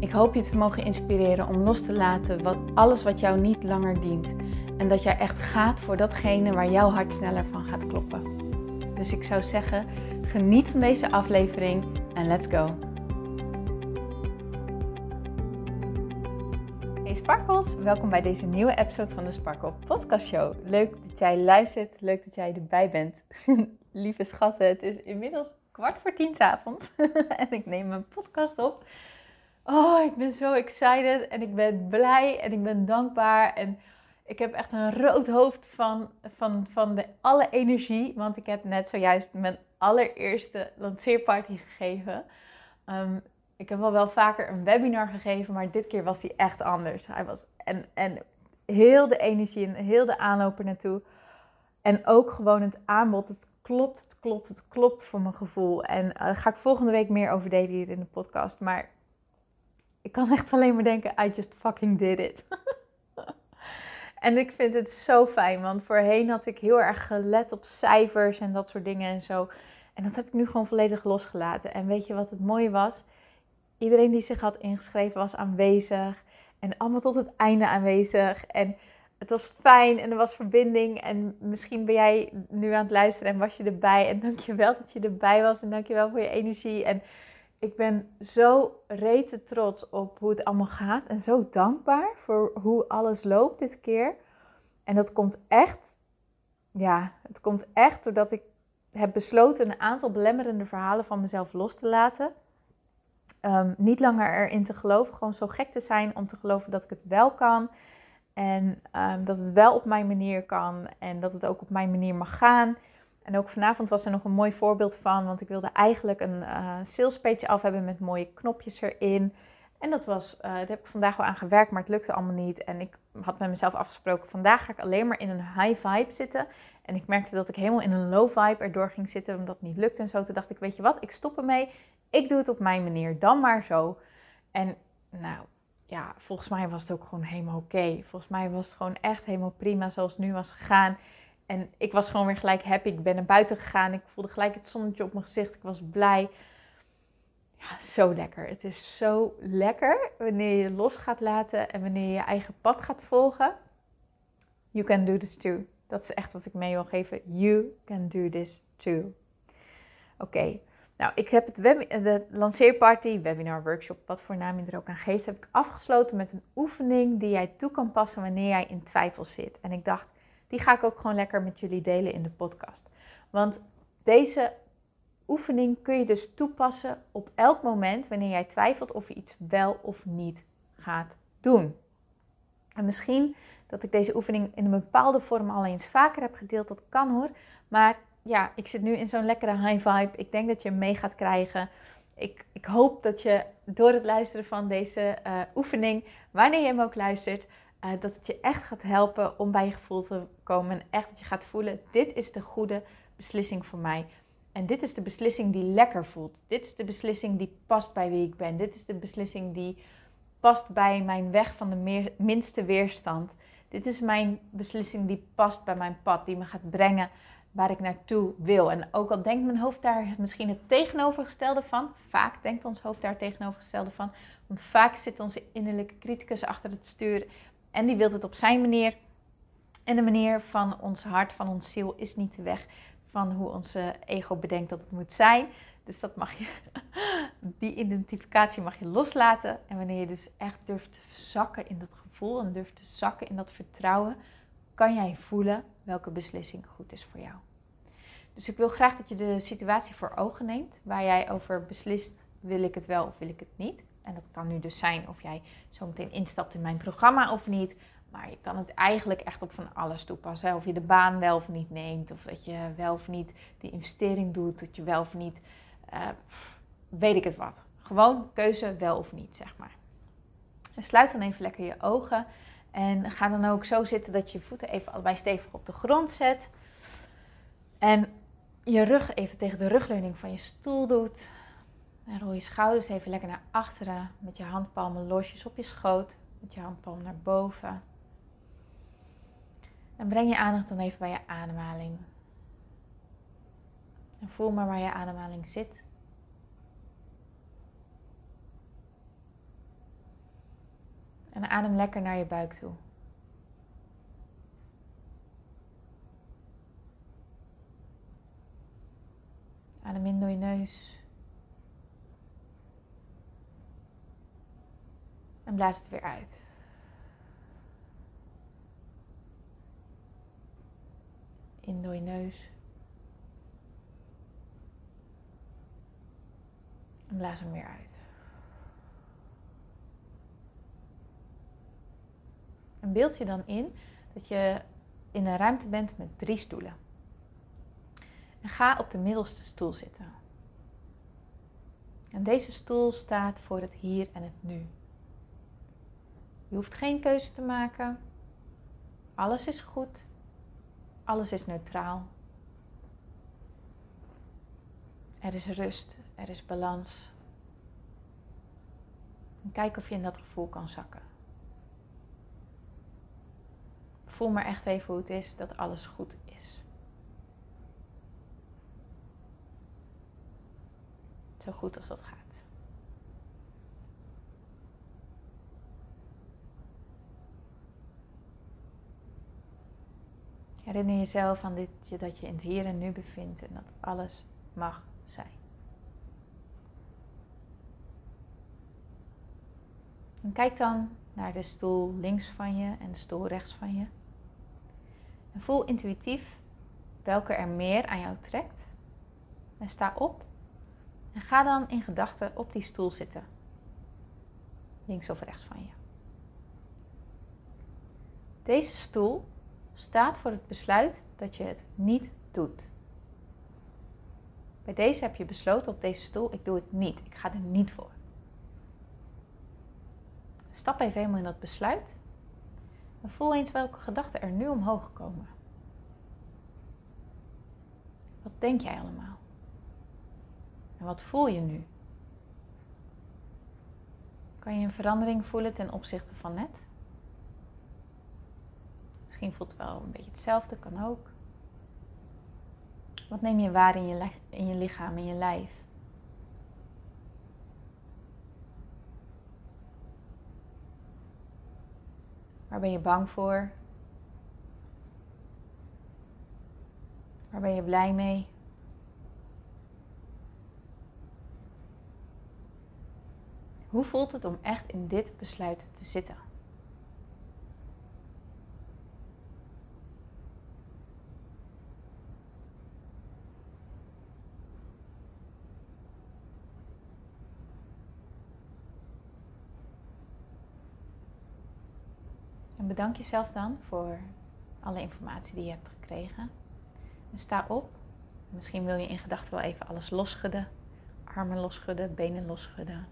Ik hoop je te mogen inspireren om los te laten wat, alles wat jou niet langer dient. En dat jij echt gaat voor datgene waar jouw hart sneller van gaat kloppen. Dus ik zou zeggen, geniet van deze aflevering en let's go. Hey Sparkles, welkom bij deze nieuwe episode van de Sparkle Podcast Show. Leuk dat jij luistert, leuk dat jij erbij bent. Lieve schatten, het is inmiddels kwart voor tien s avonds en ik neem mijn podcast op. Oh, ik ben zo excited en ik ben blij en ik ben dankbaar. En ik heb echt een rood hoofd van, van, van de, alle energie. Want ik heb net zojuist mijn allereerste lanceerparty gegeven. Um, ik heb wel wel vaker een webinar gegeven, maar dit keer was die echt anders. Hij was, en, en heel de energie en heel de aanloop naartoe. En ook gewoon het aanbod. Het klopt, het klopt, het klopt voor mijn gevoel. En daar ga ik volgende week meer over delen hier in de podcast. Maar ik kan echt alleen maar denken, I just fucking did it. en ik vind het zo fijn, want voorheen had ik heel erg gelet op cijfers en dat soort dingen en zo. En dat heb ik nu gewoon volledig losgelaten. En weet je wat het mooie was? Iedereen die zich had ingeschreven was aanwezig. En allemaal tot het einde aanwezig. En het was fijn en er was verbinding. En misschien ben jij nu aan het luisteren en was je erbij. En dankjewel dat je erbij was. En dankjewel voor je energie. En ik ben zo rete trots op hoe het allemaal gaat en zo dankbaar voor hoe alles loopt dit keer. En dat komt echt, ja, het komt echt doordat ik heb besloten een aantal belemmerende verhalen van mezelf los te laten. Um, niet langer erin te geloven, gewoon zo gek te zijn om te geloven dat ik het wel kan. En um, dat het wel op mijn manier kan en dat het ook op mijn manier mag gaan. En ook vanavond was er nog een mooi voorbeeld van, want ik wilde eigenlijk een uh, sales page af hebben met mooie knopjes erin. En dat was, uh, daar heb ik vandaag wel aan gewerkt, maar het lukte allemaal niet. En ik had met mezelf afgesproken, vandaag ga ik alleen maar in een high vibe zitten. En ik merkte dat ik helemaal in een low vibe erdoor ging zitten, omdat het niet lukte en zo. Toen dacht ik, weet je wat, ik stop ermee. Ik doe het op mijn manier, dan maar zo. En nou, ja, volgens mij was het ook gewoon helemaal oké. Volgens mij was het gewoon echt helemaal prima zoals het nu was gegaan. En ik was gewoon weer gelijk happy. Ik ben naar buiten gegaan. Ik voelde gelijk het zonnetje op mijn gezicht. Ik was blij. Ja, zo lekker. Het is zo lekker wanneer je los gaat laten en wanneer je je eigen pad gaat volgen. You can do this too. Dat is echt wat ik mee wil geven. You can do this too. Oké. Nou, ik heb het de lanceerparty, webinar, workshop, wat voor naam je er ook aan geeft, heb ik afgesloten met een oefening die jij toe kan passen wanneer jij in twijfel zit. En ik dacht, die ga ik ook gewoon lekker met jullie delen in de podcast. Want deze oefening kun je dus toepassen op elk moment wanneer jij twijfelt of je iets wel of niet gaat doen. En misschien dat ik deze oefening in een bepaalde vorm al eens vaker heb gedeeld, dat kan hoor. Maar ja, ik zit nu in zo'n lekkere high vibe. Ik denk dat je hem mee gaat krijgen. Ik, ik hoop dat je door het luisteren van deze uh, oefening, wanneer je hem ook luistert, uh, dat het je echt gaat helpen om bij je gevoel te komen. En echt dat je gaat voelen, dit is de goede beslissing voor mij. En dit is de beslissing die lekker voelt. Dit is de beslissing die past bij wie ik ben. Dit is de beslissing die past bij mijn weg van de minste weerstand. Dit is mijn beslissing die past bij mijn pad, die me gaat brengen waar ik naartoe wil. En ook al denkt mijn hoofd daar misschien het tegenovergestelde van, vaak denkt ons hoofd daar het tegenovergestelde van, want vaak zit onze innerlijke criticus achter het stuur en die wil het op zijn manier. En de manier van ons hart, van ons ziel, is niet de weg van hoe onze ego bedenkt dat het moet zijn. Dus dat mag je, die identificatie mag je loslaten. En wanneer je dus echt durft te zakken in dat gevoel en durft te zakken in dat vertrouwen, kan jij voelen welke beslissing goed is voor jou. Dus ik wil graag dat je de situatie voor ogen neemt waar jij over beslist: wil ik het wel of wil ik het niet? En dat kan nu dus zijn of jij zometeen instapt in mijn programma of niet. Maar je kan het eigenlijk echt op van alles toepassen. Of je de baan wel of niet neemt. Of dat je wel of niet die investering doet. Dat je wel of niet, uh, weet ik het wat. Gewoon keuze wel of niet, zeg maar. En sluit dan even lekker je ogen. En ga dan ook zo zitten dat je je voeten even allebei stevig op de grond zet. En je rug even tegen de rugleuning van je stoel doet. En rol je schouders even lekker naar achteren. Met je handpalmen losjes op je schoot. Met je handpalmen naar boven. En breng je aandacht dan even bij je ademhaling. En voel maar waar je ademhaling zit. En adem lekker naar je buik toe. Adem in door je neus. En blaas het weer uit. In door je neus. En blaas hem weer uit. En beeld je dan in dat je in een ruimte bent met drie stoelen. En ga op de middelste stoel zitten. En deze stoel staat voor het hier en het nu. Je hoeft geen keuze te maken. Alles is goed. Alles is neutraal. Er is rust, er is balans. En kijk of je in dat gevoel kan zakken. Voel maar echt even hoe het is dat alles goed is. Zo goed als dat gaat. Herinner jezelf aan dit, dat je in het hier en nu bevindt en dat alles mag zijn. En kijk dan naar de stoel links van je en de stoel rechts van je. En voel intuïtief welke er meer aan jou trekt. En sta op en ga dan in gedachten op die stoel zitten. Links of rechts van je. Deze stoel staat voor het besluit dat je het niet doet. Bij deze heb je besloten op deze stoel, ik doe het niet. Ik ga er niet voor. Stap even helemaal in dat besluit. En voel eens welke gedachten er nu omhoog komen. Wat denk jij allemaal? En wat voel je nu? Kan je een verandering voelen ten opzichte van net? Misschien voelt het wel een beetje hetzelfde, kan ook. Wat neem je waar in je, in je lichaam, in je lijf? Waar ben je bang voor? Waar ben je blij mee? Hoe voelt het om echt in dit besluit te zitten? En bedank jezelf dan voor alle informatie die je hebt gekregen. En sta op. Misschien wil je in gedachten wel even alles losschudden. Armen losschudden, benen losschudden.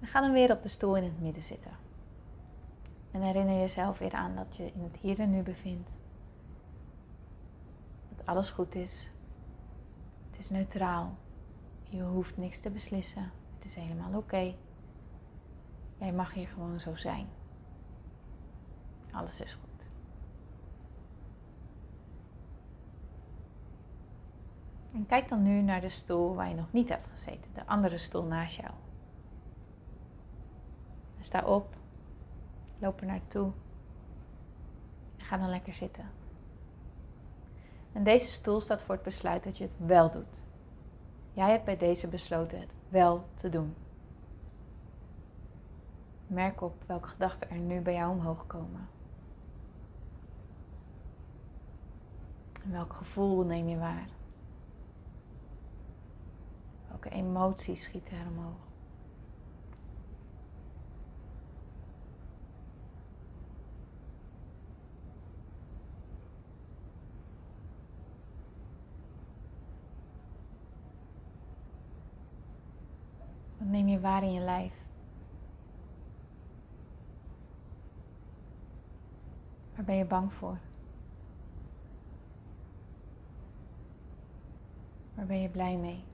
En ga dan weer op de stoel in het midden zitten. En herinner jezelf weer aan dat je in het hier en nu bevindt. Dat alles goed is. Het is neutraal. Je hoeft niks te beslissen. Het is helemaal oké. Jij mag hier gewoon zo zijn. Alles is goed. En kijk dan nu naar de stoel waar je nog niet hebt gezeten, de andere stoel naast jou. Sta op, loop er naartoe en ga dan lekker zitten. En deze stoel staat voor het besluit dat je het wel doet. Jij hebt bij deze besloten het wel te doen. Merk op welke gedachten er nu bij jou omhoog komen. En welk gevoel neem je waar? Welke emoties schiet er omhoog? Wat neem je waar in je lijf? Waar ben je bang voor? Ben je blij mee?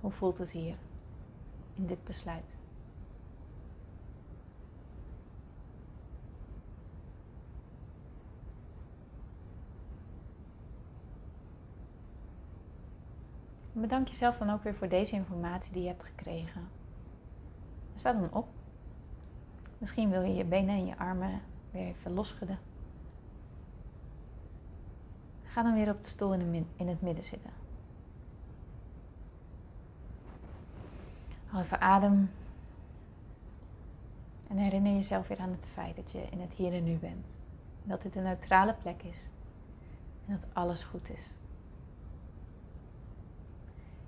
Hoe voelt het hier in dit besluit? Bedank jezelf dan ook weer voor deze informatie die je hebt gekregen. Sta dan op. Misschien wil je je benen en je armen weer even losschudden. Ga dan weer op de stoel in het midden zitten. Hou even adem. En herinner jezelf weer aan het feit dat je in het hier en nu bent. Dat dit een neutrale plek is. En dat alles goed is.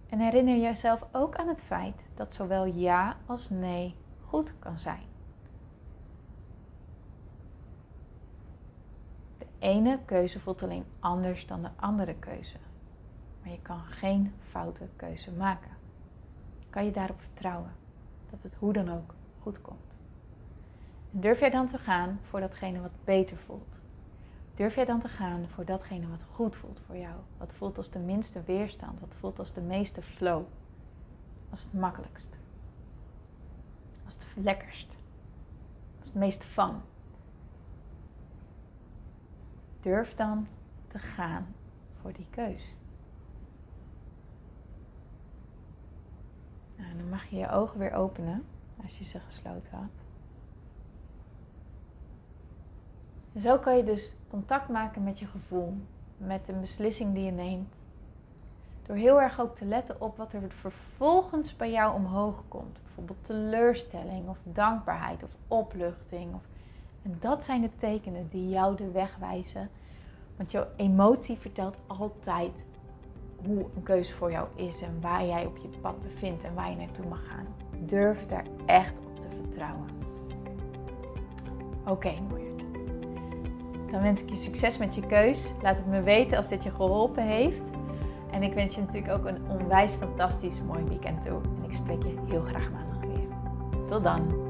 En herinner jezelf ook aan het feit dat zowel ja als nee goed kan zijn. De ene keuze voelt alleen anders dan de andere keuze. Maar je kan geen foute keuze maken. Kan je daarop vertrouwen dat het hoe dan ook goed komt? Durf jij dan te gaan voor datgene wat beter voelt? Durf jij dan te gaan voor datgene wat goed voelt voor jou? Wat voelt als de minste weerstand? Wat voelt als de meeste flow? Als het makkelijkst? Als het lekkerst? Als het meest fun? Durf dan te gaan voor die keus. Nou, dan mag je je ogen weer openen als je ze gesloten had. En zo kan je dus contact maken met je gevoel, met de beslissing die je neemt. Door heel erg ook te letten op wat er vervolgens bij jou omhoog komt. Bijvoorbeeld teleurstelling of dankbaarheid of opluchting. Of... En dat zijn de tekenen die jou de weg wijzen. Want jouw emotie vertelt altijd hoe een keuze voor jou is en waar jij op je pad bevindt en waar je naartoe mag gaan. Durf daar echt op te vertrouwen. Oké, okay, dan wens ik je succes met je keus. Laat het me weten als dit je geholpen heeft. En ik wens je natuurlijk ook een onwijs fantastisch mooi weekend toe. En ik spreek je heel graag maandag weer. Tot dan.